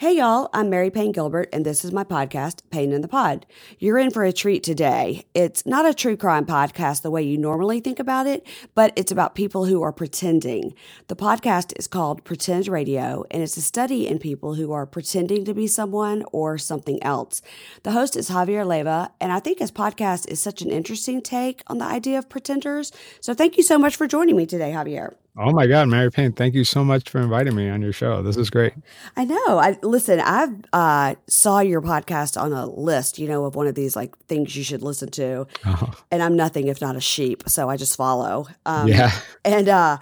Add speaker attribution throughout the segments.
Speaker 1: Hey y'all, I'm Mary Payne Gilbert, and this is my podcast, Pain in the Pod. You're in for a treat today. It's not a true crime podcast the way you normally think about it, but it's about people who are pretending. The podcast is called Pretend Radio, and it's a study in people who are pretending to be someone or something else. The host is Javier Leiva, and I think his podcast is such an interesting take on the idea of pretenders. So thank you so much for joining me today, Javier.
Speaker 2: Oh my God, Mary Payne, thank you so much for inviting me on your show. This is great.
Speaker 1: I know. I listen, I uh, saw your podcast on a list, you know, of one of these like things you should listen to. Oh. And I'm nothing if not a sheep, so I just follow.
Speaker 2: Um, yeah.
Speaker 1: And uh,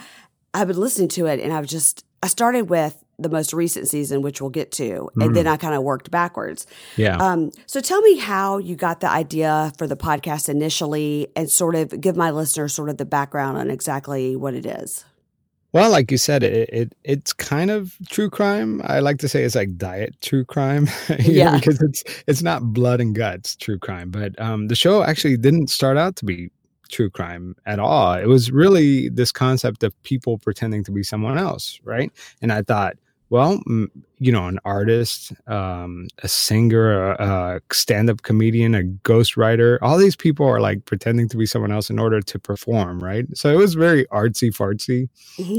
Speaker 1: I've been listening to it and I've just I started with the most recent season, which we'll get to, and mm. then I kind of worked backwards.
Speaker 2: Yeah.
Speaker 1: Um, so tell me how you got the idea for the podcast initially, and sort of give my listeners sort of the background on exactly what it is.
Speaker 2: Well, like you said, it, it it's kind of true crime. I like to say it's like diet true crime,
Speaker 1: yeah,
Speaker 2: know, because it's it's not blood and guts true crime. But um, the show actually didn't start out to be true crime at all. It was really this concept of people pretending to be someone else, right? And I thought, well, you know, an artist, um, a singer, a, a stand-up comedian, a ghostwriter, all these people are like pretending to be someone else in order to perform, right? So it was very artsy fartsy.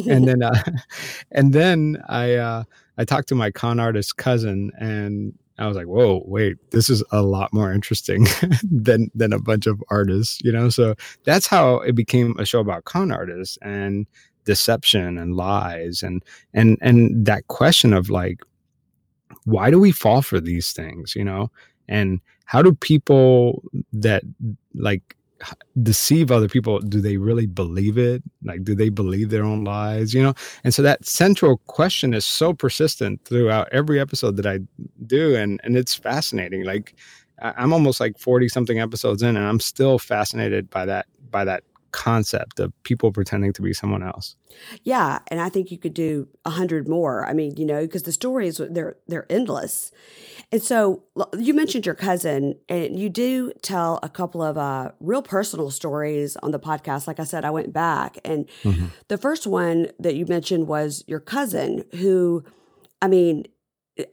Speaker 2: and then, uh, and then I, uh, I talked to my con artist cousin and I was like, whoa, wait, this is a lot more interesting than than a bunch of artists, you know? So that's how it became a show about con artists. And deception and lies and and and that question of like why do we fall for these things you know? And how do people that like deceive other people do they really believe it? Like do they believe their own lies you know? And so that central question is so persistent throughout every episode that i do and and it's fascinating like i'm almost like 40 something episodes in and i'm still fascinated by that by that concept of people pretending to be someone else.
Speaker 1: Yeah, and I think you could do a hundred more. I mean, you know, because the stories they're they're endless. And so you mentioned your cousin, and you do tell a couple of uh, real personal stories on the podcast. Like I said, I went back, and mm-hmm. the first one that you mentioned was your cousin, who, I mean,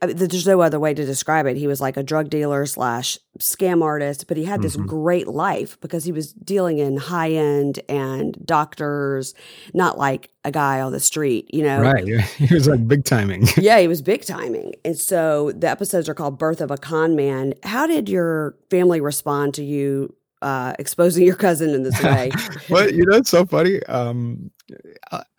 Speaker 1: there's no other way to describe it. He was like a drug dealer slash scam artist, but he had this mm-hmm. great life because he was dealing in high end and doctors, not like a guy on the street, you know?
Speaker 2: Right. He was like big timing.
Speaker 1: yeah, he was big timing. And so the episodes are called Birth of a Con Man. How did your family respond to you uh, exposing your cousin in this way.
Speaker 2: well, you know, it's so funny. Um,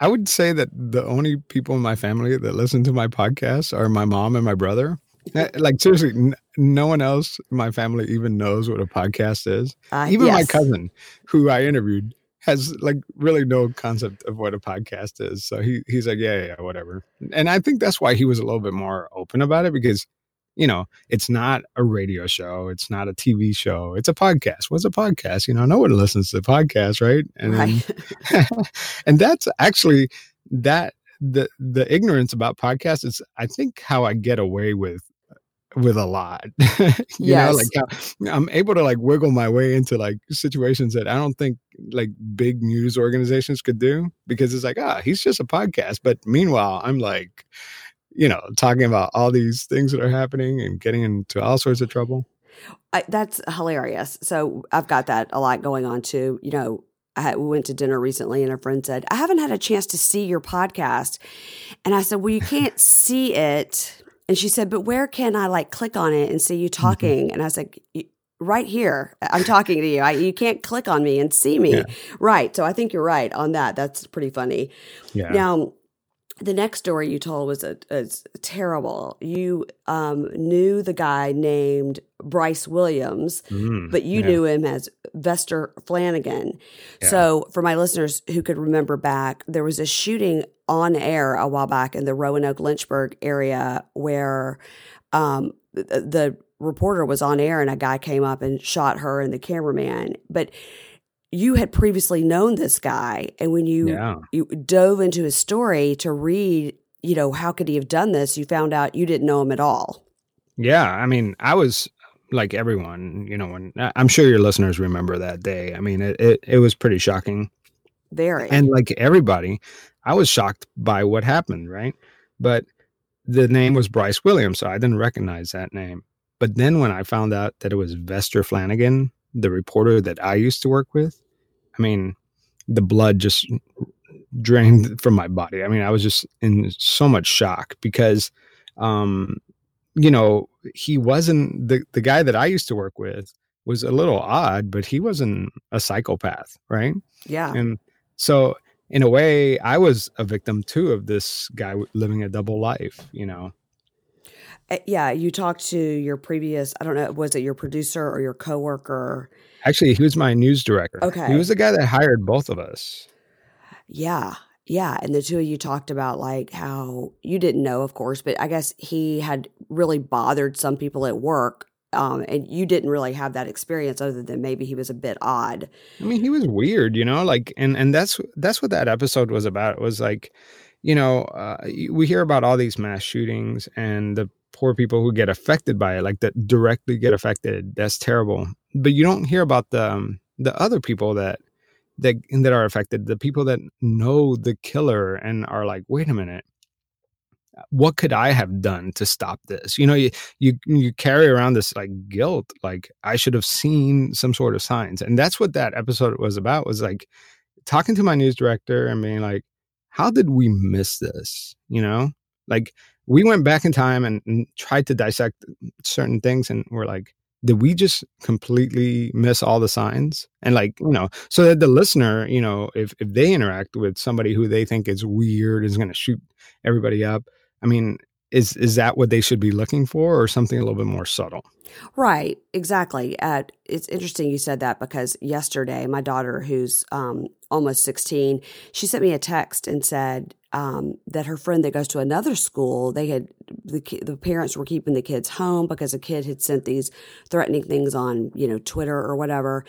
Speaker 2: I would say that the only people in my family that listen to my podcast are my mom and my brother. Eh, like seriously, n- no one else in my family even knows what a podcast is. Uh, even yes. my cousin, who I interviewed, has like really no concept of what a podcast is. So he he's like, yeah, yeah, whatever. And I think that's why he was a little bit more open about it because you know, it's not a radio show, it's not a TV show, it's a podcast. What's a podcast? You know, no one listens to the podcast, right? And right. and that's actually that the the ignorance about podcasts is I think how I get away with with a lot. you yes. know, like I'm able to like wiggle my way into like situations that I don't think like big news organizations could do because it's like, ah, he's just a podcast. But meanwhile, I'm like you know, talking about all these things that are happening and getting into all sorts of trouble.
Speaker 1: I, that's hilarious. So I've got that a lot going on too. You know, I we went to dinner recently and a friend said, I haven't had a chance to see your podcast. And I said, Well, you can't see it. And she said, But where can I like click on it and see you mm-hmm. talking? Mm-hmm. And I was like, Right here. I'm talking to you. I, you can't click on me and see me. Yeah. Right. So I think you're right on that. That's pretty funny.
Speaker 2: Yeah.
Speaker 1: Now, the next story you told was a, a terrible. You um, knew the guy named Bryce Williams, mm, but you yeah. knew him as Vester Flanagan. Yeah. So, for my listeners who could remember back, there was a shooting on air a while back in the Roanoke Lynchburg area where um, the, the reporter was on air and a guy came up and shot her and the cameraman. But you had previously known this guy and when you yeah. you dove into his story to read you know how could he have done this you found out you didn't know him at all.
Speaker 2: Yeah i mean i was like everyone you know when i'm sure your listeners remember that day. I mean it, it, it was pretty shocking.
Speaker 1: Very.
Speaker 2: And like everybody i was shocked by what happened right? But the name was Bryce Williams, so I didn't recognize that name. But then when I found out that it was Vester Flanagan, the reporter that I used to work with, I mean, the blood just drained from my body. I mean, I was just in so much shock because, um, you know, he wasn't the, the guy that I used to work with was a little odd, but he wasn't a psychopath, right?
Speaker 1: Yeah.
Speaker 2: And so, in a way, I was a victim too of this guy living a double life, you know.
Speaker 1: Uh, yeah, you talked to your previous, I don't know, was it your producer or your coworker?
Speaker 2: Actually, he was my news director.
Speaker 1: Okay.
Speaker 2: He was the guy that hired both of us.
Speaker 1: Yeah. Yeah. And the two of you talked about like how you didn't know, of course, but I guess he had really bothered some people at work. Um, and you didn't really have that experience other than maybe he was a bit odd.
Speaker 2: I mean, he was weird, you know, like, and, and that's, that's what that episode was about. It was like, you know, uh, we hear about all these mass shootings and the poor people who get affected by it, like that directly get affected. That's terrible. But you don't hear about the, um, the other people that that that are affected the people that know the killer and are like wait a minute. What could i have done to stop this? You know you you, you carry around this like guilt like i should have seen some sort of signs. And that's what that episode was about was like talking to my news director and being like how did we miss this? You know? Like we went back in time and, and tried to dissect certain things and we're like did we just completely miss all the signs? And like you know so that the listener you know if if they interact with somebody who they think is weird is going to shoot everybody up i mean is is that what they should be looking for or something a little bit more subtle?
Speaker 1: Right exactly uh, it's interesting you said that because yesterday my daughter who's um, almost 16 she sent me a text and said um, that her friend that goes to another school they had the, the parents were keeping the kids home because a kid had sent these threatening things on you know twitter or whatever.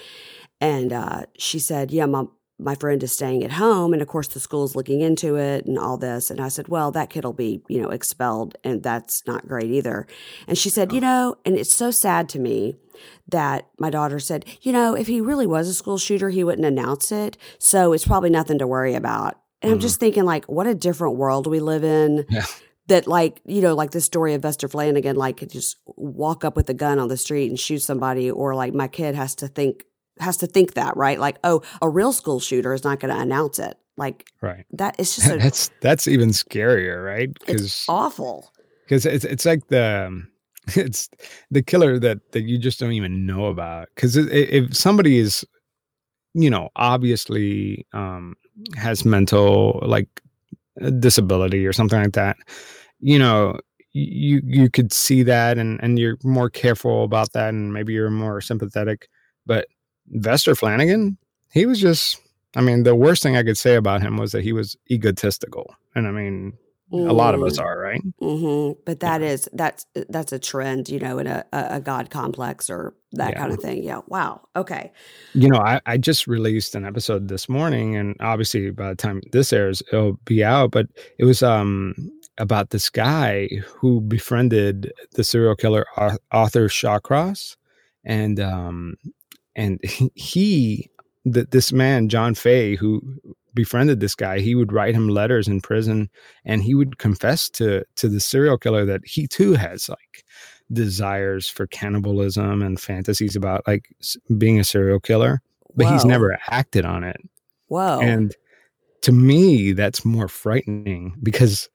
Speaker 1: And uh, she said yeah mom my friend is staying at home and of course the school's looking into it and all this. And i said well that kid will be you know expelled and that's not great either. And she said you know and it's so sad to me that my daughter said you know if he really was a school shooter he wouldn't announce it so it's probably nothing to worry about and mm-hmm. i'm just thinking like what a different world we live in yeah. that like you know like the story of Vester Flanagan like could just walk up with a gun on the street and shoot somebody or like my kid has to think has to think that, right? Like, oh, a real school shooter is not going to announce it. Like,
Speaker 2: right?
Speaker 1: That it's just a,
Speaker 2: that's that's even scarier, right?
Speaker 1: Because awful.
Speaker 2: Because it's it's like the um, it's the killer that that you just don't even know about. Because if somebody is, you know, obviously um, has mental like disability or something like that, you know, you you could see that and and you're more careful about that and maybe you're more sympathetic but Vester Flanagan, he was just, I mean, the worst thing I could say about him was that he was egotistical. And I mean, mm. a lot of us mm. are, right?
Speaker 1: Mm-hmm. But that yeah. is that's that's a trend, you know, in a, a God complex or that yeah. kind of thing. Yeah. Wow. Okay.
Speaker 2: You know, I, I just released an episode this morning, and obviously by the time this airs, it'll be out. But it was um about this guy who befriended the serial killer Arthur Shawcross, and um and he that this man john fay who befriended this guy he would write him letters in prison and he would confess to to the serial killer that he too has like desires for cannibalism and fantasies about like being a serial killer but Whoa. he's never acted on it
Speaker 1: Whoa.
Speaker 2: and to me that's more frightening because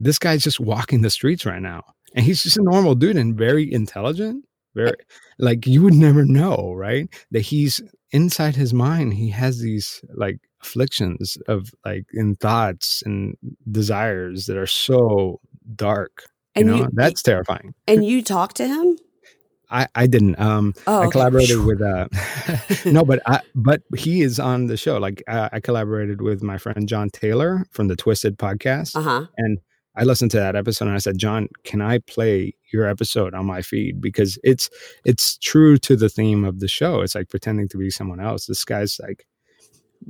Speaker 2: this guy's just walking the streets right now and he's just a normal dude and very intelligent very like you would never know right that he's inside his mind he has these like afflictions of like in thoughts and desires that are so dark you and know you, that's terrifying
Speaker 1: and you talk to him
Speaker 2: I, I didn't. Um, oh, I collaborated with. Uh, no, but I, but he is on the show. Like I, I collaborated with my friend John Taylor from the Twisted podcast,
Speaker 1: uh-huh.
Speaker 2: and I listened to that episode and I said, John, can I play your episode on my feed? Because it's it's true to the theme of the show. It's like pretending to be someone else. This guy's like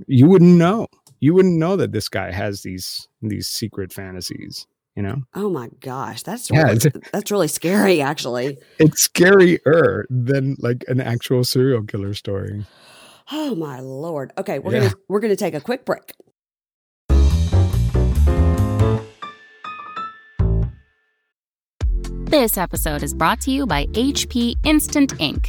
Speaker 2: you wouldn't know. You wouldn't know that this guy has these these secret fantasies, you know?
Speaker 1: Oh my gosh. That's yeah, really, that's really scary actually.
Speaker 2: It's scarier than like an actual serial killer story.
Speaker 1: Oh my lord. Okay, we're yeah. gonna we're gonna take a quick break.
Speaker 3: This episode is brought to you by HP Instant Ink.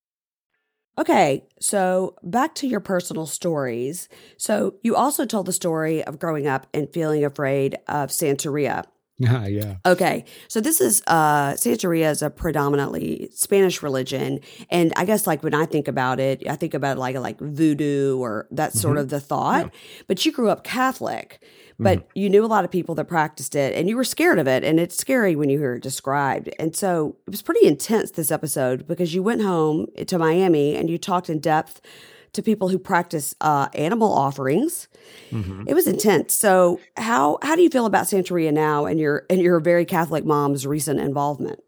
Speaker 1: Okay, so back to your personal stories. So you also told the story of growing up and feeling afraid of Santeria.
Speaker 2: Yeah, yeah.
Speaker 1: Okay. So this is uh Santeria is a predominantly Spanish religion. And I guess like when I think about it, I think about like like voodoo or that's mm-hmm. sort of the thought. Yeah. But you grew up Catholic. But mm-hmm. you knew a lot of people that practiced it and you were scared of it. And it's scary when you hear it described. And so it was pretty intense this episode because you went home to Miami and you talked in depth to people who practice uh, animal offerings. Mm-hmm. It was intense. So how how do you feel about Santeria now and your and your very Catholic mom's recent involvement?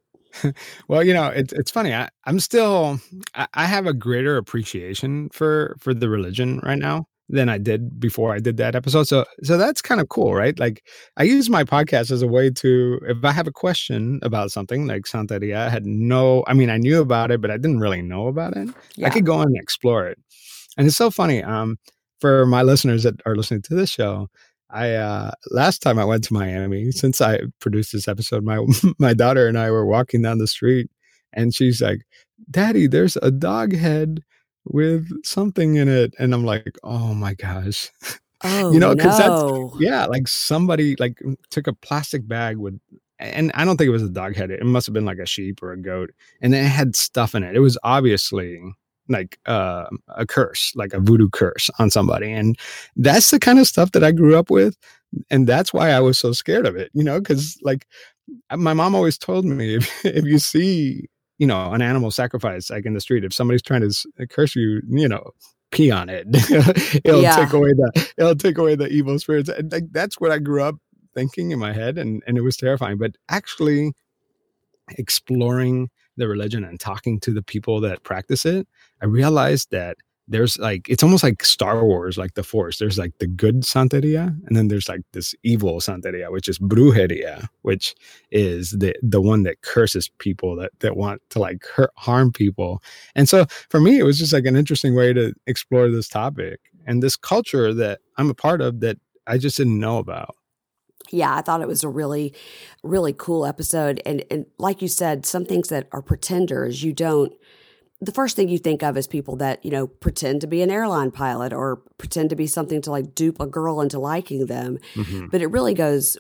Speaker 2: well, you know, it's it's funny. I, I'm still I, I have a greater appreciation for for the religion right now than I did before I did that episode. So so that's kind of cool, right? Like I use my podcast as a way to if I have a question about something like Santeria, I had no I mean I knew about it, but I didn't really know about it. Yeah. I could go and explore it. And it's so funny. Um, for my listeners that are listening to this show, I uh, last time I went to Miami, since I produced this episode, my my daughter and I were walking down the street, and she's like, "Daddy, there's a dog head with something in it," and I'm like, "Oh my gosh."
Speaker 1: Oh, you know, because
Speaker 2: no. that's yeah, like somebody like took a plastic bag with and I don't think it was a dog head. It must have been like a sheep or a goat, and it had stuff in it. It was obviously like uh, a curse, like a voodoo curse on somebody. And that's the kind of stuff that I grew up with. And that's why I was so scared of it, you know, because like my mom always told me if, if you see, you know, an animal sacrifice like in the street, if somebody's trying to curse you, you know, pee on it. it'll yeah. take away the it'll take away the evil spirits. And like that's what I grew up thinking in my head and and it was terrifying. But actually exploring the religion and talking to the people that practice it, I realized that there's like it's almost like Star Wars, like the Force. There's like the good Santeria, and then there's like this evil Santeria, which is Brujeria, which is the the one that curses people that that want to like hurt, harm people. And so for me, it was just like an interesting way to explore this topic and this culture that I'm a part of that I just didn't know about
Speaker 1: yeah, I thought it was a really, really cool episode. And, and like you said, some things that are pretenders, you don't, the first thing you think of is people that, you know, pretend to be an airline pilot or pretend to be something to like dupe a girl into liking them. Mm-hmm. But it really goes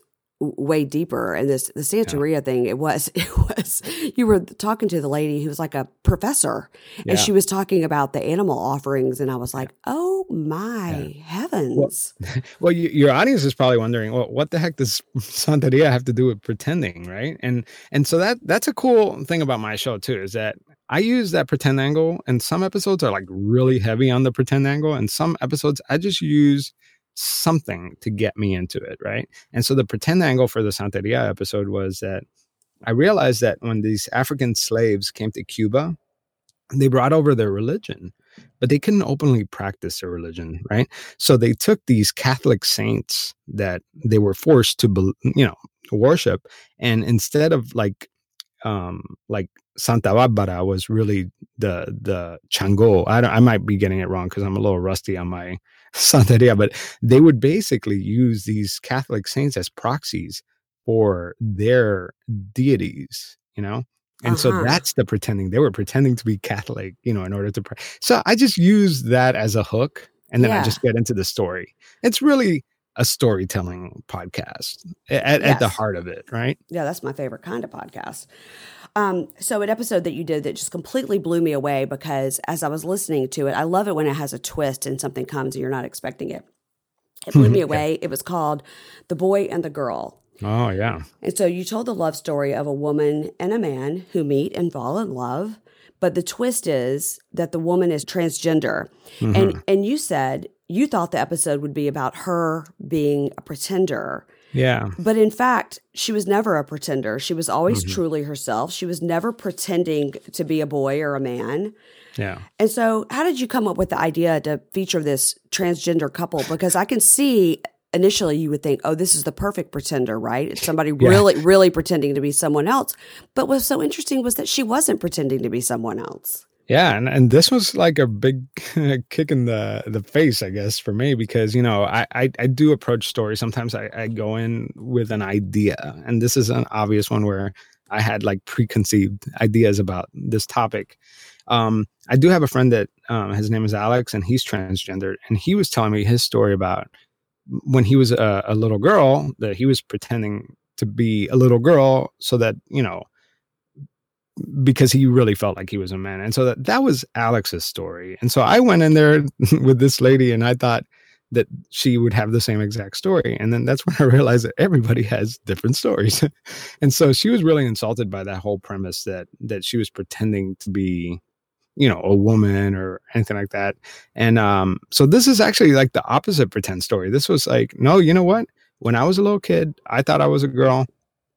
Speaker 1: way deeper and this the Santeria yeah. thing it was it was you were talking to the lady who was like a professor yeah. and she was talking about the animal offerings and I was like oh my yeah. heavens
Speaker 2: well, well you, your audience is probably wondering well what the heck does Santeria have to do with pretending right and and so that that's a cool thing about my show too is that I use that pretend angle and some episodes are like really heavy on the pretend angle and some episodes I just use something to get me into it, right? And so the pretend angle for the Santeria episode was that I realized that when these African slaves came to Cuba, they brought over their religion, but they couldn't openly practice their religion, right? So they took these Catholic saints that they were forced to, you know, worship, and instead of like, um, like Santa Barbara was really the the Chango. I I might be getting it wrong because I'm a little rusty on my Santeria, but they would basically use these Catholic saints as proxies for their deities, you know? And uh-huh. so that's the pretending. They were pretending to be Catholic, you know, in order to pray. So I just use that as a hook and then yeah. I just get into the story. It's really a storytelling podcast at, yes. at the heart of it, right?
Speaker 1: Yeah, that's my favorite kind of podcast. Um, so an episode that you did that just completely blew me away because as I was listening to it, I love it when it has a twist and something comes and you're not expecting it. It blew me away. It was called The Boy and the Girl.
Speaker 2: Oh, yeah.
Speaker 1: And so you told the love story of a woman and a man who meet and fall in love. But the twist is that the woman is transgender. Mm-hmm. And and you said you thought the episode would be about her being a pretender
Speaker 2: Yeah.
Speaker 1: But in fact, she was never a pretender. She was always mm-hmm. truly herself. She was never pretending to be a boy or a man.
Speaker 2: Yeah.
Speaker 1: And so, how did you come up with the idea to feature this transgender couple? Because I can see initially you would think, oh, this is the perfect pretender, right? It's somebody yeah. really, really pretending to be someone else. But what's so interesting was that she wasn't pretending to be someone else.
Speaker 2: Yeah, and, and this was like a big kick in the the face, I guess, for me because you know I I, I do approach stories. Sometimes I, I go in with an idea, and this is an obvious one where I had like preconceived ideas about this topic. Um, I do have a friend that um, his name is Alex, and he's transgender, and he was telling me his story about when he was a, a little girl that he was pretending to be a little girl so that you know because he really felt like he was a man. And so that, that was Alex's story. And so I went in there with this lady and I thought that she would have the same exact story. And then that's when I realized that everybody has different stories. and so she was really insulted by that whole premise that that she was pretending to be you know a woman or anything like that and um so this is actually like the opposite pretend story this was like no you know what when i was a little kid i thought i was a girl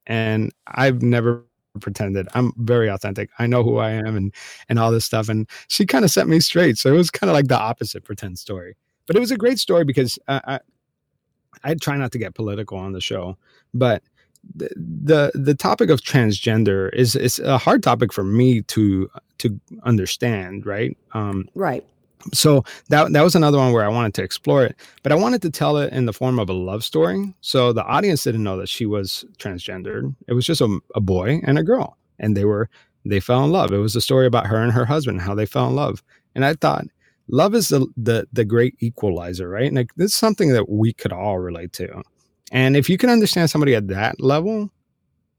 Speaker 2: and i've never pretended. I'm very authentic. I know who I am and and all this stuff. And she kind of set me straight. So it was kind of like the opposite pretend story. But it was a great story because uh, I I try not to get political on the show, but the, the the topic of transgender is is a hard topic for me to to understand, right?
Speaker 1: Um, right
Speaker 2: so that that was another one where I wanted to explore it, but I wanted to tell it in the form of a love story. So the audience didn't know that she was transgendered. It was just a, a boy and a girl, and they were they fell in love. It was a story about her and her husband, how they fell in love. And I thought, love is the the, the great equalizer, right? And like, this is something that we could all relate to. And if you can understand somebody at that level,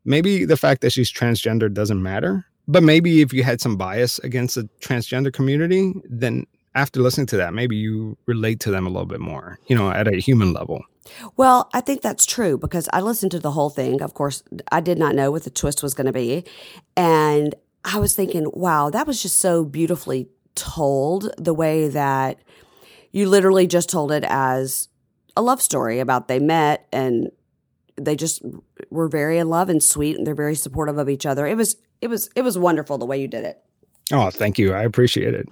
Speaker 2: maybe the fact that she's transgender doesn't matter. But maybe if you had some bias against the transgender community, then after listening to that, maybe you relate to them a little bit more, you know, at a human level.
Speaker 1: Well, I think that's true because I listened to the whole thing. Mm-hmm. Of course, I did not know what the twist was going to be. And I was thinking, wow, that was just so beautifully told the way that you literally just told it as a love story about they met and they just were very in love and sweet and they're very supportive of each other. It was it was it was wonderful the way you did it.
Speaker 2: Oh, thank you. I appreciate it.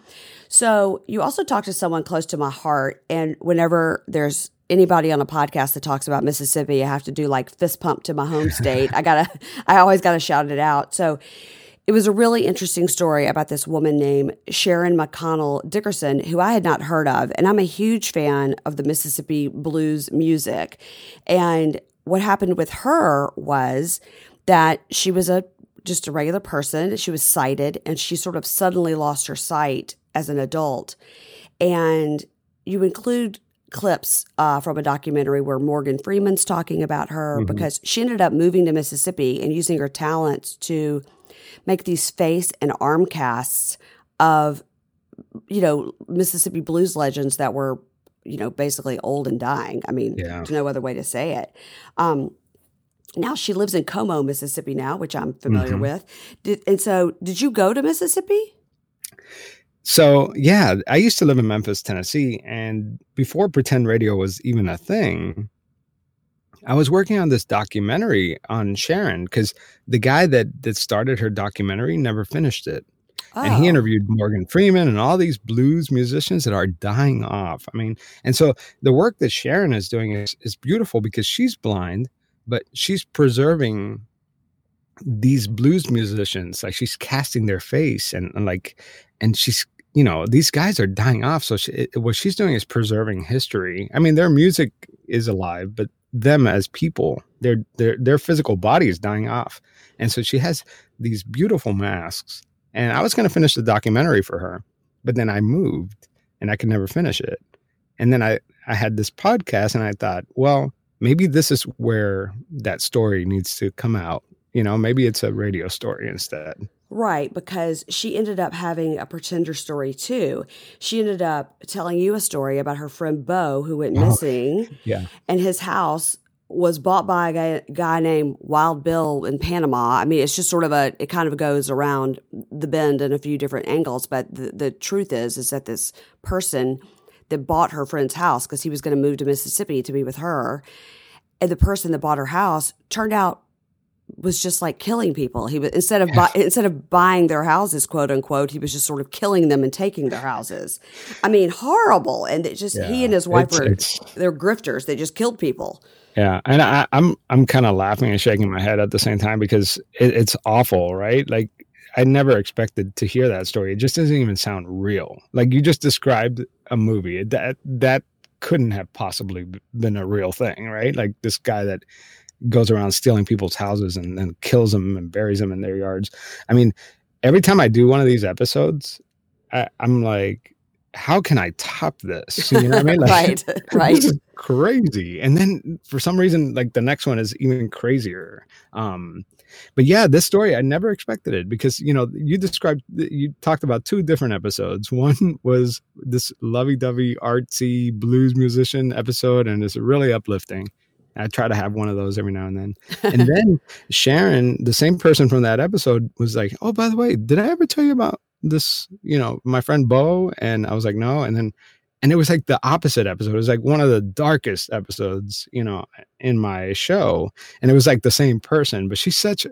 Speaker 1: So, you also talk to someone close to my heart. And whenever there's anybody on a podcast that talks about Mississippi, I have to do like fist pump to my home state. I gotta, I always gotta shout it out. So, it was a really interesting story about this woman named Sharon McConnell Dickerson, who I had not heard of. And I'm a huge fan of the Mississippi blues music. And what happened with her was that she was a just a regular person. She was sighted and she sort of suddenly lost her sight as an adult. And you include clips uh, from a documentary where Morgan Freeman's talking about her mm-hmm. because she ended up moving to Mississippi and using her talents to make these face and arm casts of, you know, Mississippi blues legends that were, you know, basically old and dying. I mean, yeah. there's no other way to say it. Um, now she lives in Como, Mississippi now, which I'm familiar mm-hmm. with. Did, and so, did you go to Mississippi?
Speaker 2: So, yeah, I used to live in Memphis, Tennessee, and before pretend radio was even a thing, I was working on this documentary on Sharon because the guy that that started her documentary never finished it. Oh. And he oh. interviewed Morgan Freeman and all these blues musicians that are dying off. I mean, and so the work that Sharon is doing is, is beautiful because she's blind but she's preserving these blues musicians like she's casting their face and, and like and she's you know these guys are dying off so she, it, what she's doing is preserving history. I mean their music is alive but them as people their their their physical body is dying off. And so she has these beautiful masks and i was going to finish the documentary for her but then i moved and i could never finish it. And then i i had this podcast and i thought well maybe this is where that story needs to come out. You know, maybe it's a radio story instead.
Speaker 1: Right, because she ended up having a pretender story too. She ended up telling you a story about her friend Bo who went oh, missing.
Speaker 2: Oh, yeah.
Speaker 1: And his house was bought by a guy, guy, named Wild Bill in Panama. I mean, it's just sort of a, it kind of goes around the bend in a few different angles. But the, the truth is, is that this person that bought her friend's house because he was going to move to Mississippi to be with her and the person that bought her house turned out was just like killing people. He was instead of bu- instead of buying their houses, quote unquote, he was just sort of killing them and taking their houses. I mean, horrible. And it just yeah, he and his wife it's, were it's, they're grifters. They just killed people.
Speaker 2: Yeah, and I, am I'm, I'm kind of laughing and shaking my head at the same time because it, it's awful, right? Like I never expected to hear that story. It just doesn't even sound real. Like you just described a movie that that couldn't have possibly been a real thing, right? Like this guy that goes around stealing people's houses and then kills them and buries them in their yards. I mean, every time I do one of these episodes, I, am like, how can I top this? You know what I mean? Like,
Speaker 1: right, right. This is
Speaker 2: crazy. And then for some reason, like the next one is even crazier. Um, but yeah, this story I never expected it because you know you described you talked about two different episodes. One was this lovey-dovey artsy blues musician episode, and it's really uplifting. I try to have one of those every now and then. And then Sharon, the same person from that episode, was like, "Oh, by the way, did I ever tell you about this? You know, my friend Bo?" And I was like, "No." And then, and it was like the opposite episode. It was like one of the darkest episodes, you know, in my show. And it was like the same person, but she's such.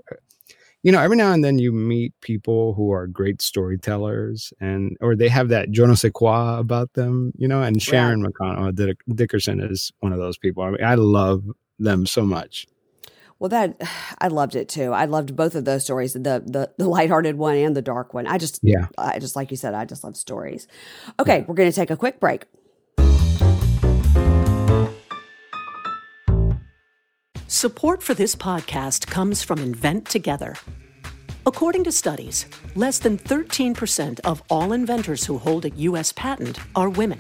Speaker 2: You know, every now and then you meet people who are great storytellers, and or they have that je ne sais quoi about them. You know, and Sharon yeah. McConnell Dickerson is one of those people. I mean, I love them so much.
Speaker 1: Well, that I loved it too. I loved both of those stories, the the the lighthearted one and the dark one. I just yeah, I just like you said, I just love stories. Okay, yeah. we're going to take a quick break.
Speaker 4: Support for this podcast comes from Invent Together. According to studies, less than 13% of all inventors who hold a U.S. patent are women.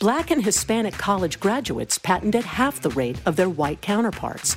Speaker 4: Black and Hispanic college graduates patent at half the rate of their white counterparts.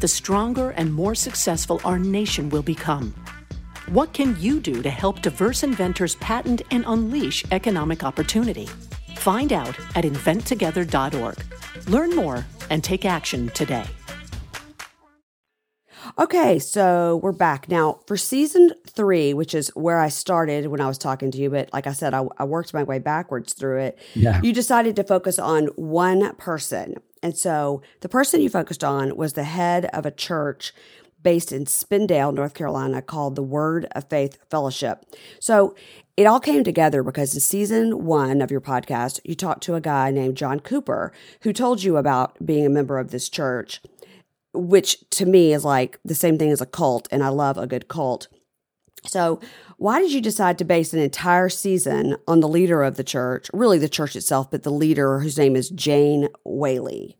Speaker 4: the stronger and more successful our nation will become. What can you do to help diverse inventors patent and unleash economic opportunity? Find out at inventtogether.org. Learn more and take action today.
Speaker 1: Okay, so we're back now for season three, which is where I started when I was talking to you. But like I said, I, I worked my way backwards through it. Yeah. You decided to focus on one person. And so the person you focused on was the head of a church based in Spindale, North Carolina, called the Word of Faith Fellowship. So it all came together because in season one of your podcast, you talked to a guy named John Cooper who told you about being a member of this church which to me is like the same thing as a cult, and I love a good cult. So, why did you decide to base an entire season on the leader of the church, really the church itself, but the leader whose name is Jane Whaley?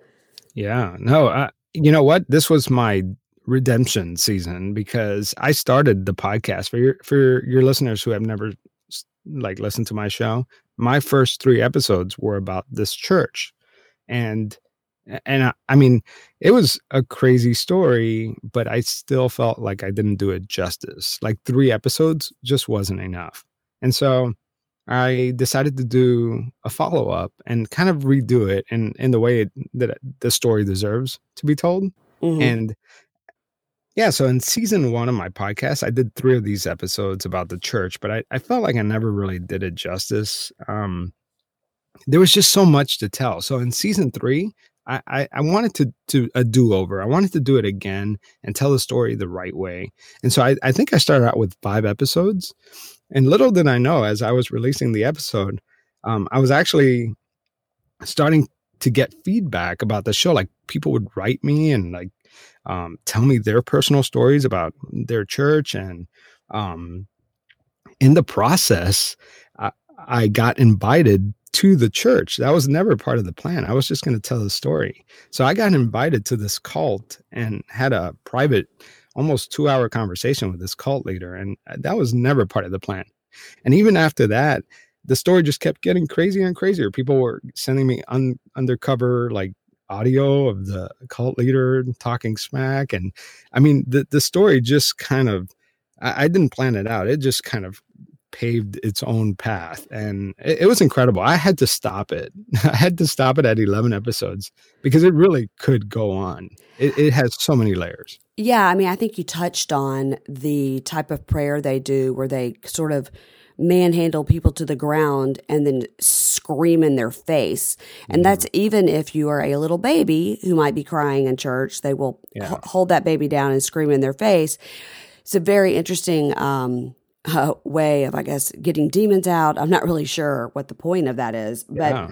Speaker 2: Yeah, no, I, you know what? This was my redemption season because I started the podcast for your for your listeners who have never like listened to my show. My first three episodes were about this church, and and I, I, mean it was a crazy story but i still felt like i didn't do it justice. Like three episodes just wasn't enough. And so i decided to do a follow-up and kind of redo it in in the way it, that the story deserves to be told. Mm-hmm. and yeah so in season one of my podcast i did three of these episodes about the church but i, I felt like i never really did it justice. Um there was just so much to tell. So in season three I, I, wanted to to a do over. I wanted to do it again and tell the story the right way. And so I, I think I started out with five episodes. And little did I know, as I was releasing the episode, um, I was actually starting to get feedback about the show. Like people would write me and like um, tell me their personal stories about their church, and um, in the process, I, I got invited to the church. That was never part of the plan. I was just going to tell the story. So I got invited to this cult and had a private, almost two hour conversation with this cult leader. And uh, that was never part of the plan. And even after that, the story just kept getting crazier and crazier. People were sending me un- undercover, like audio of the cult leader talking smack. And I mean, the, the story just kind of, I, I didn't plan it out. It just kind of paved its own path and it, it, was incredible. I had to stop it. I had to stop it at 11 episodes because it really could go on. It, it, has so many layers.
Speaker 1: Yeah i mean i think you touched on the type of prayer they do where they sort of manhandle people to the ground and then scream in their face. And that's even if you are a little baby who might be crying in church they will yeah. h- hold that baby down and scream in their face. It's a very interesting um, uh, way of, I guess, getting demons out. I'm not really sure what the point of that is, but yeah.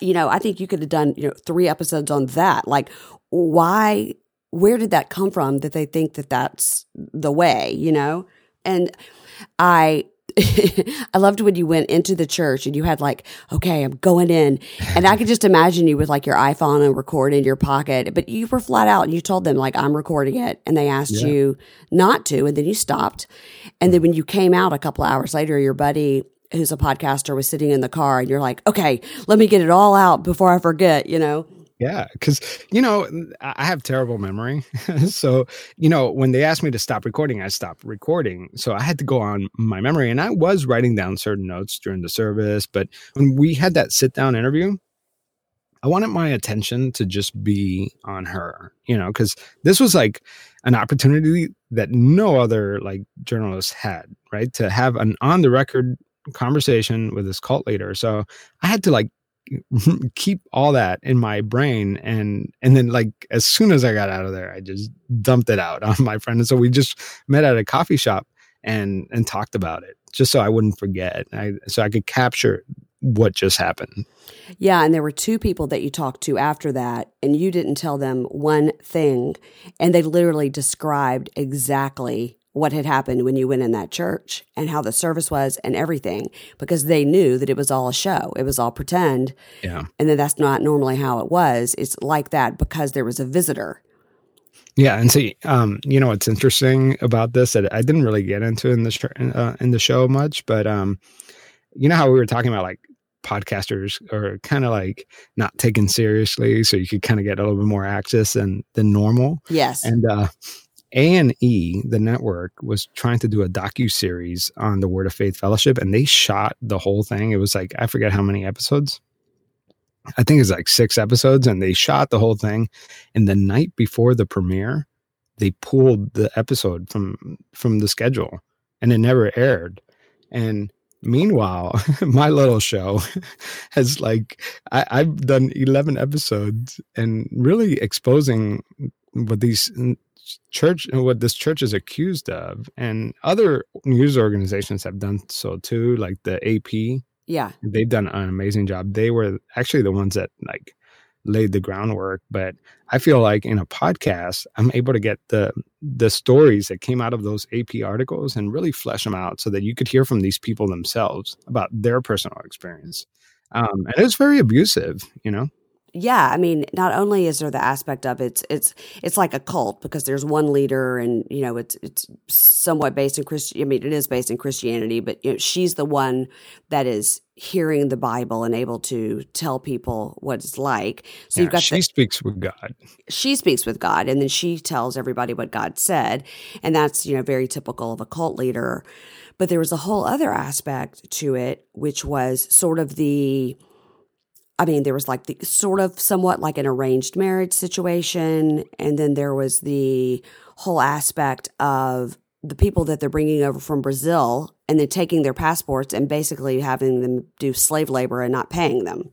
Speaker 1: you know, I think you could have done you know three episodes on that. Like, why? Where did that come from? That they think that that's the way, you know? And I I loved when you went into the church and you had like, okay, I'm going in. And I could just imagine you with like your iPhone and record in your pocket, but you were flat out and you told them like, I'm recording it. And they asked yeah. you not to. And then you stopped. And then when you came out a couple of hours later, your buddy who's a podcaster was sitting in the car and you're like, okay, let me get it all out before I forget, you know?
Speaker 2: Yeah, because you know I have terrible memory, so you know when they asked me to stop recording, I stopped recording. So I had to go on my memory, and I was writing down certain notes during the service. But when we had that sit down interview, I wanted my attention to just be on her, you know, because this was like an opportunity that no other like journalist had, right? To have an on the record conversation with this cult leader. So I had to like keep all that in my brain and and then like as soon as i got out of there i just dumped it out on my friend and so we just met at a coffee shop and and talked about it just so i wouldn't forget I, so i could capture what just happened.
Speaker 1: Yeah and there were two people that you talked to after that and you didn't tell them one thing and they literally described exactly what had happened when you went in that church and how the service was and everything because they knew that it was all a show. It was all pretend.
Speaker 2: Yeah.
Speaker 1: And then that's not normally how it was. It's like that because there was a visitor.
Speaker 2: Yeah, and see, um, you know what's interesting about this that I didn't really get into in the sh- uh, in the show much, but um, you know how we were talking about like podcasters are kind of like not taken seriously, so you could kind of get a little bit more access than than normal.
Speaker 1: Yes,
Speaker 2: and uh, a&E, the network, was trying to do a docu series on the Word of Faith Fellowship, and they shot the whole thing. It was like I forget how many episodes. I think it's like six episodes, and they shot the whole thing. And the night before the premiere, they pulled the episode from from the schedule, and it never aired. And meanwhile, my little show has like I, I've done eleven episodes and really exposing what these church what this church is accused of and other news organizations have done so too like the ap
Speaker 1: yeah.
Speaker 2: They've done an amazing job. They were actually the ones that like laid the groundwork but i feel like in a podcast i'm able to get the the stories that came out of those ap articles and really flesh them out so that you could hear from these people themselves about their personal experience. Um, and it's very abusive you know
Speaker 1: yeah i mean not only is there the aspect of it's it's it's like a cult because there's one leader and you know it's it's somewhat based in christian i mean it is based in christianity but you know she's the one that is hearing the bible and able to tell people what it's like.
Speaker 2: So yeah, you've got she the, speaks with god.
Speaker 1: She speaks with god and then she tells everybody what god said. And that's you know very typical of a cult leader. But there was a whole other aspect to it which was sort of the I mean, there was like the sort of somewhat like an arranged marriage situation. And then there was the whole aspect of the people that they're bringing over from Brazil and then taking their passports and basically having them do slave labor and not paying them.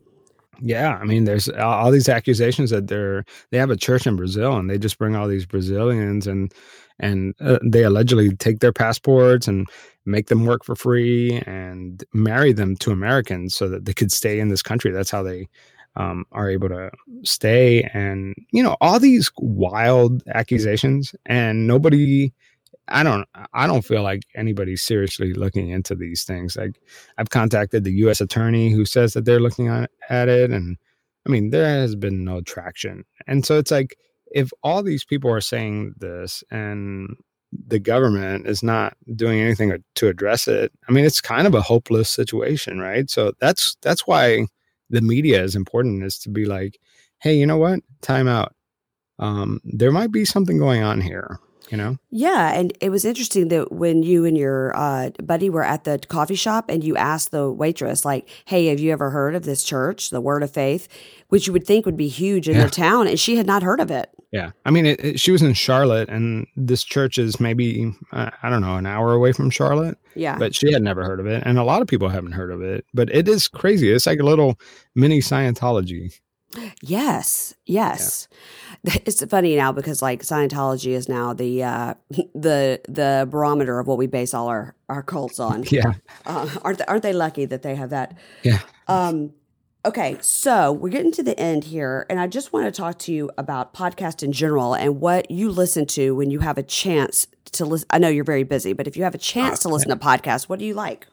Speaker 2: Yeah, I mean, there's all these accusations that they're they have a church in Brazil and they just bring all these Brazilians and and uh, they allegedly take their passports and make them work for free and marry them to Americans so that they could stay in this country. That's how they um, are able to stay. And, you know, all these wild accusations and nobody, I don't, I don't feel like anybody's seriously looking into these things. Like I've contacted the U.S. attorney who says that they're looking at it. And I mean, there has been no traction. And so it's like, if all these people are saying this and the government is not doing anything to address it i mean it's kind of a hopeless situation right so that's that's why the media is important is to be like hey, you know what? Time out. Um, there might be something going on here you know?
Speaker 1: Yeah. And it was interesting that when you and your uh, buddy were at the coffee shop and you asked the waitress, like, hey, have you ever heard of this church, the Word of Faith, which you would think would be huge in yeah. the town? And she had not heard of it.
Speaker 2: Yeah. I mean, it, it, she was in Charlotte, and this church is maybe, uh, I don't know, an hour away from Charlotte.
Speaker 1: Yeah.
Speaker 2: But she had never heard of it. And a lot of people haven't heard of it. But it is crazy. It's like a little mini Scientology.
Speaker 1: Yes, yes. Yeah. It's funny now because like Scientology is now the uh, the the barometer of what we base all our our cults on.
Speaker 2: Yeah,
Speaker 1: uh, aren't they, aren't they lucky that they have that?
Speaker 2: Yeah.
Speaker 1: Um. Okay, so we're getting to the end here, and I just want to talk to you about podcast in general and what you listen to when you have a chance to listen. I know you're very busy, but if you have a chance uh, to listen yeah. to podcasts, what do you like?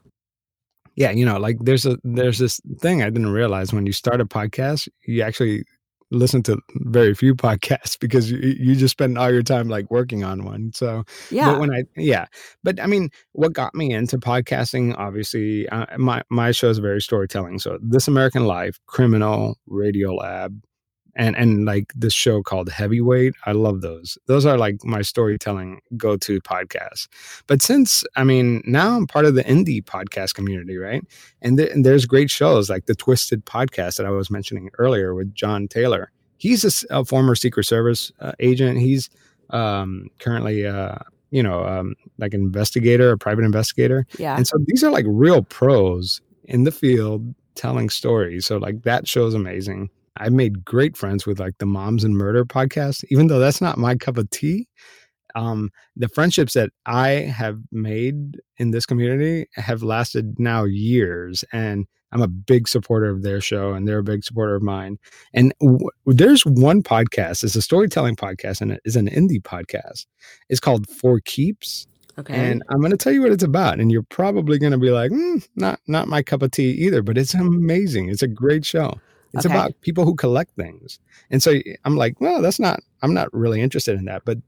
Speaker 2: Yeah you know like there's a there's this thing i didn't realize when you start a podcast you actually listen to very few podcasts because you, you just spend all your time like working on one so
Speaker 1: yeah.
Speaker 2: but when i yeah but i mean what got me into podcasting obviously uh, my my show is very storytelling so this american life criminal radio lab and and like this show called Heavyweight. I love those. Those are like my storytelling go to podcasts. But since I mean now I'm part of the indie podcast community, right? And, th- and there's great shows like the Twisted podcast that I was mentioning earlier with John Taylor. He's a, a former Secret Service uh, agent. He's um, currently uh, you know um, like an investigator, a private investigator.
Speaker 1: Yeah.
Speaker 2: And so these are like real pros in the field telling stories. So like that show's amazing. I've made great friends with like the Moms and Murder podcast, even though that's not my cup of tea. Um, the friendships that I have made in this community have lasted now years, and I'm a big supporter of their show, and they're a big supporter of mine. And w- there's one podcast, it's a storytelling podcast, and it is an indie podcast. It's called For Keeps.
Speaker 1: Okay.
Speaker 2: And I'm going to tell you what it's about, and you're probably going to be like, mm, not not my cup of tea either. But it's amazing. It's a great show. It's okay. about people who collect things. And so I'm like, well, that's not, I'm not really interested in that. But,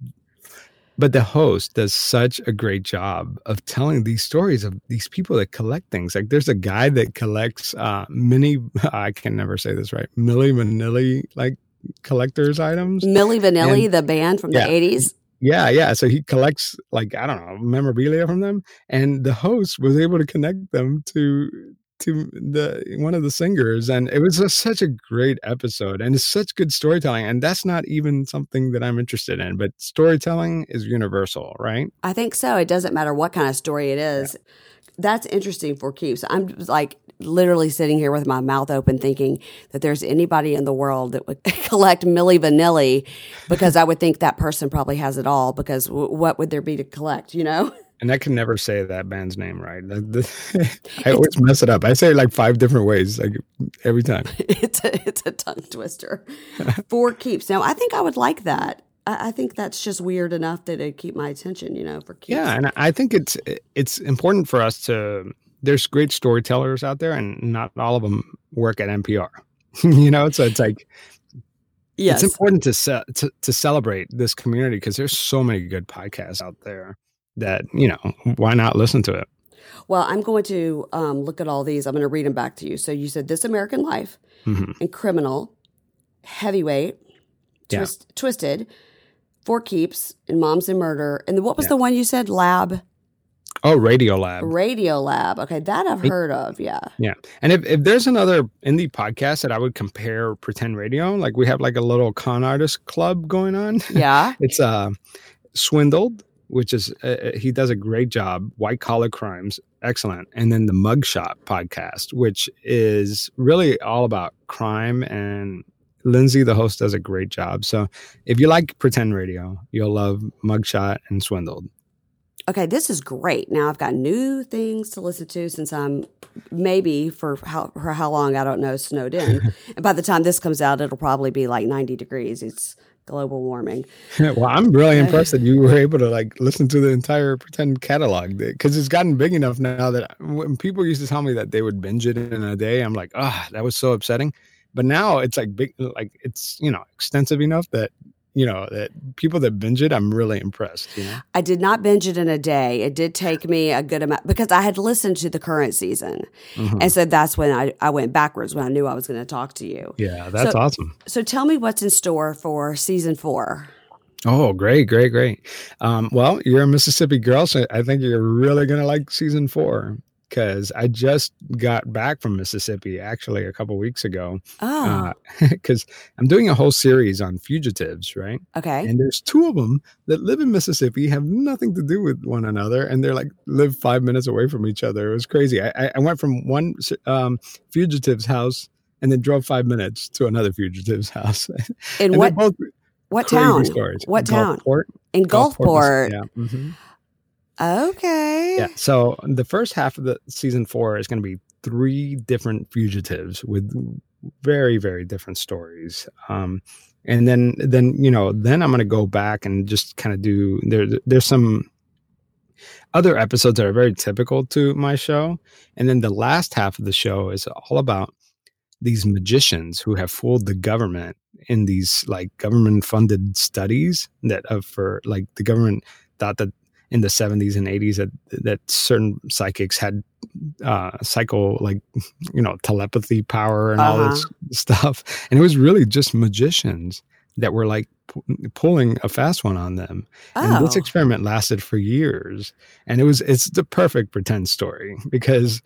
Speaker 2: but the host does such a great job of telling these stories of these people that collect things. Like there's a guy that collects uh, mini, I can never say this right, Milli Vanilli like collector's items.
Speaker 1: Milli Vanilli, and, the band from yeah, the 80s.
Speaker 2: Yeah, yeah. So he collects like I don't know memorabilia from them, and the host was able to connect them to to the one of the singers and it was just such a great episode and it's such good storytelling and that's not even something that i'm interested in but storytelling is universal right
Speaker 1: i think so it doesn't matter what kind of story it is yeah. that's interesting for keeps i'm like literally sitting here with my mouth open thinking that there's anybody in the world that would collect Milli Vanilli because I would think that person probably has it all because w- what would there be to collect, you know?
Speaker 2: And I can never say that band's name right. I always mess it up. I say it like five different ways, like every time.
Speaker 1: It's a it's a tongue twister. For keeps. Now, I think I would like that. I, I think that's just weird enough that it keep my attention. You know, for keeps.
Speaker 2: Yeah, and I think it's it's important for us to. There's great storytellers out there, and not all of them work at NPR. you know, so it's like
Speaker 1: Yes.
Speaker 2: It's important to, ce- to to celebrate this community because there's so many good podcasts out there that you know why not listen to it
Speaker 1: well i'm going to um, look at all these i'm going to read them back to you so you said this american life mm-hmm. and criminal heavyweight twist, yeah. twisted for keeps and moms and murder and what was yeah. the one you said lab
Speaker 2: Oh, Radio Lab.
Speaker 1: Radio Lab. Okay, that I've heard of. Yeah.
Speaker 2: Yeah. And if, if there's another indie podcast that I would compare Pretend Radio, like we have like a little con artist club going on.
Speaker 1: Yeah.
Speaker 2: it's uh Swindled which is uh, uh, he does a great job. White collar crimes, excellent. And then the Mugshot podcast, which is really all about crime. And Lindsay, the host, does a great job. So if you like pretend radio, you'll love Mugshot and Swindled.
Speaker 1: Okay, this is great. Now I've got new things to listen to since I'm maybe for how for how long I don't know snowed in. and by the time this comes out, it'll probably be like 90 degrees. It's global warming.
Speaker 2: well, I'm really impressed that you were able to like listen to the entire pretend catalog because it's gotten big enough now that when people used to tell me that they would binge it in a day, I'm like, ah, oh, that was so upsetting. But now it's like big, like it's you know extensive enough that you know, that people that binge it, I'm really impressed. You know?
Speaker 1: I did not binge it in a day. It did take me a good amount because I had listened to the current season. Mm-hmm. And so that's when I, I went backwards when I knew I was going to talk to you.
Speaker 2: Yeah, that's
Speaker 1: so,
Speaker 2: awesome.
Speaker 1: So tell me what's in store for season four.
Speaker 2: Oh, great, great, great. Um, well, you're a Mississippi girl, so I think you're really going to like season four because I just got back from Mississippi actually a couple weeks ago.
Speaker 1: Oh,
Speaker 2: because uh, I'm doing a whole series on fugitives, right?
Speaker 1: Okay.
Speaker 2: And there's two of them that live in Mississippi, have nothing to do with one another, and they're like live five minutes away from each other. It was crazy. I, I went from one um, fugitive's house and then drove five minutes to another fugitive's house.
Speaker 1: In what? Both what town?
Speaker 2: Stories.
Speaker 1: What town?
Speaker 2: Gulfport.
Speaker 1: In Gulfport.
Speaker 2: Gulfport yeah. Mm-hmm.
Speaker 1: Okay.
Speaker 2: Yeah. So the first half of the season four is going to be three different fugitives with very, very different stories. Um, and then, then you know, then I'm going to go back and just kind of do there. There's some other episodes that are very typical to my show, and then the last half of the show is all about these magicians who have fooled the government in these like government funded studies that uh, for like the government thought that in the 70s and 80s that that certain psychics had uh psycho like you know telepathy power and uh-huh. all this uh-huh. stuff and it was really just magicians that were like p- pulling a fast one on them oh. and this oh. experiment lasted for years and it was it's the perfect pretend story because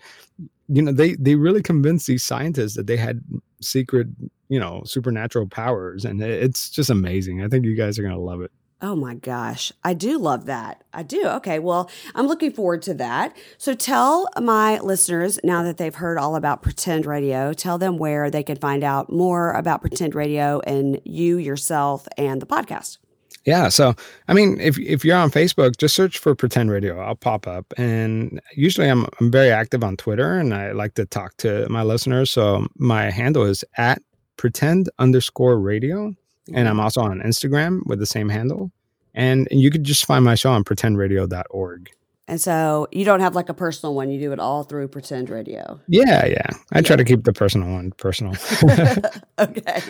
Speaker 2: you know they they really convinced these scientists that they had secret you know supernatural powers and it's just amazing i think you guys are going to love it
Speaker 1: Oh my gosh. I do love that. I do. Okay. Well, I'm looking forward to that. So tell my listeners, now that they've heard all about Pretend Radio, tell them where they can find out more about Pretend Radio and you yourself and the podcast.
Speaker 2: Yeah. So, I mean, if, if you're on Facebook, just search for Pretend Radio. I'll pop up. And usually I'm, I'm very active on Twitter and I like to talk to my listeners. So my handle is at pretend underscore radio and I'm also on Instagram with the same handle. And, and you could just find my show on pretendradio.org.
Speaker 1: And so you don't have like a personal one, you do it all through Pretend Radio.
Speaker 2: Yeah, yeah. I yeah. try to keep the personal one personal.
Speaker 1: okay.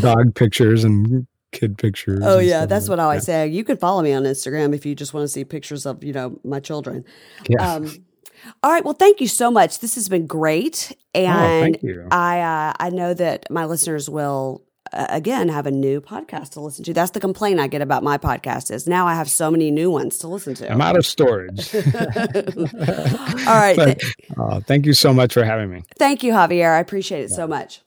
Speaker 2: Dog pictures and kid pictures.
Speaker 1: Oh yeah, that's like what I always say. You can follow me on Instagram if you just want to see pictures of, you know, my children.
Speaker 2: Yeah. Um,
Speaker 1: all right. Well, thank you so much. This has been great,
Speaker 2: oh,
Speaker 1: and
Speaker 2: oh,
Speaker 1: I uh, I know that my listeners will again have a new podcast to listen to. That's the complaint I get about my podcast is now I have so many new ones to listen to.
Speaker 2: I'm out of storage.
Speaker 1: All right.
Speaker 2: But, uh, thank you so much for having me.
Speaker 1: Thank you, Javier. I appreciate it yeah. so much.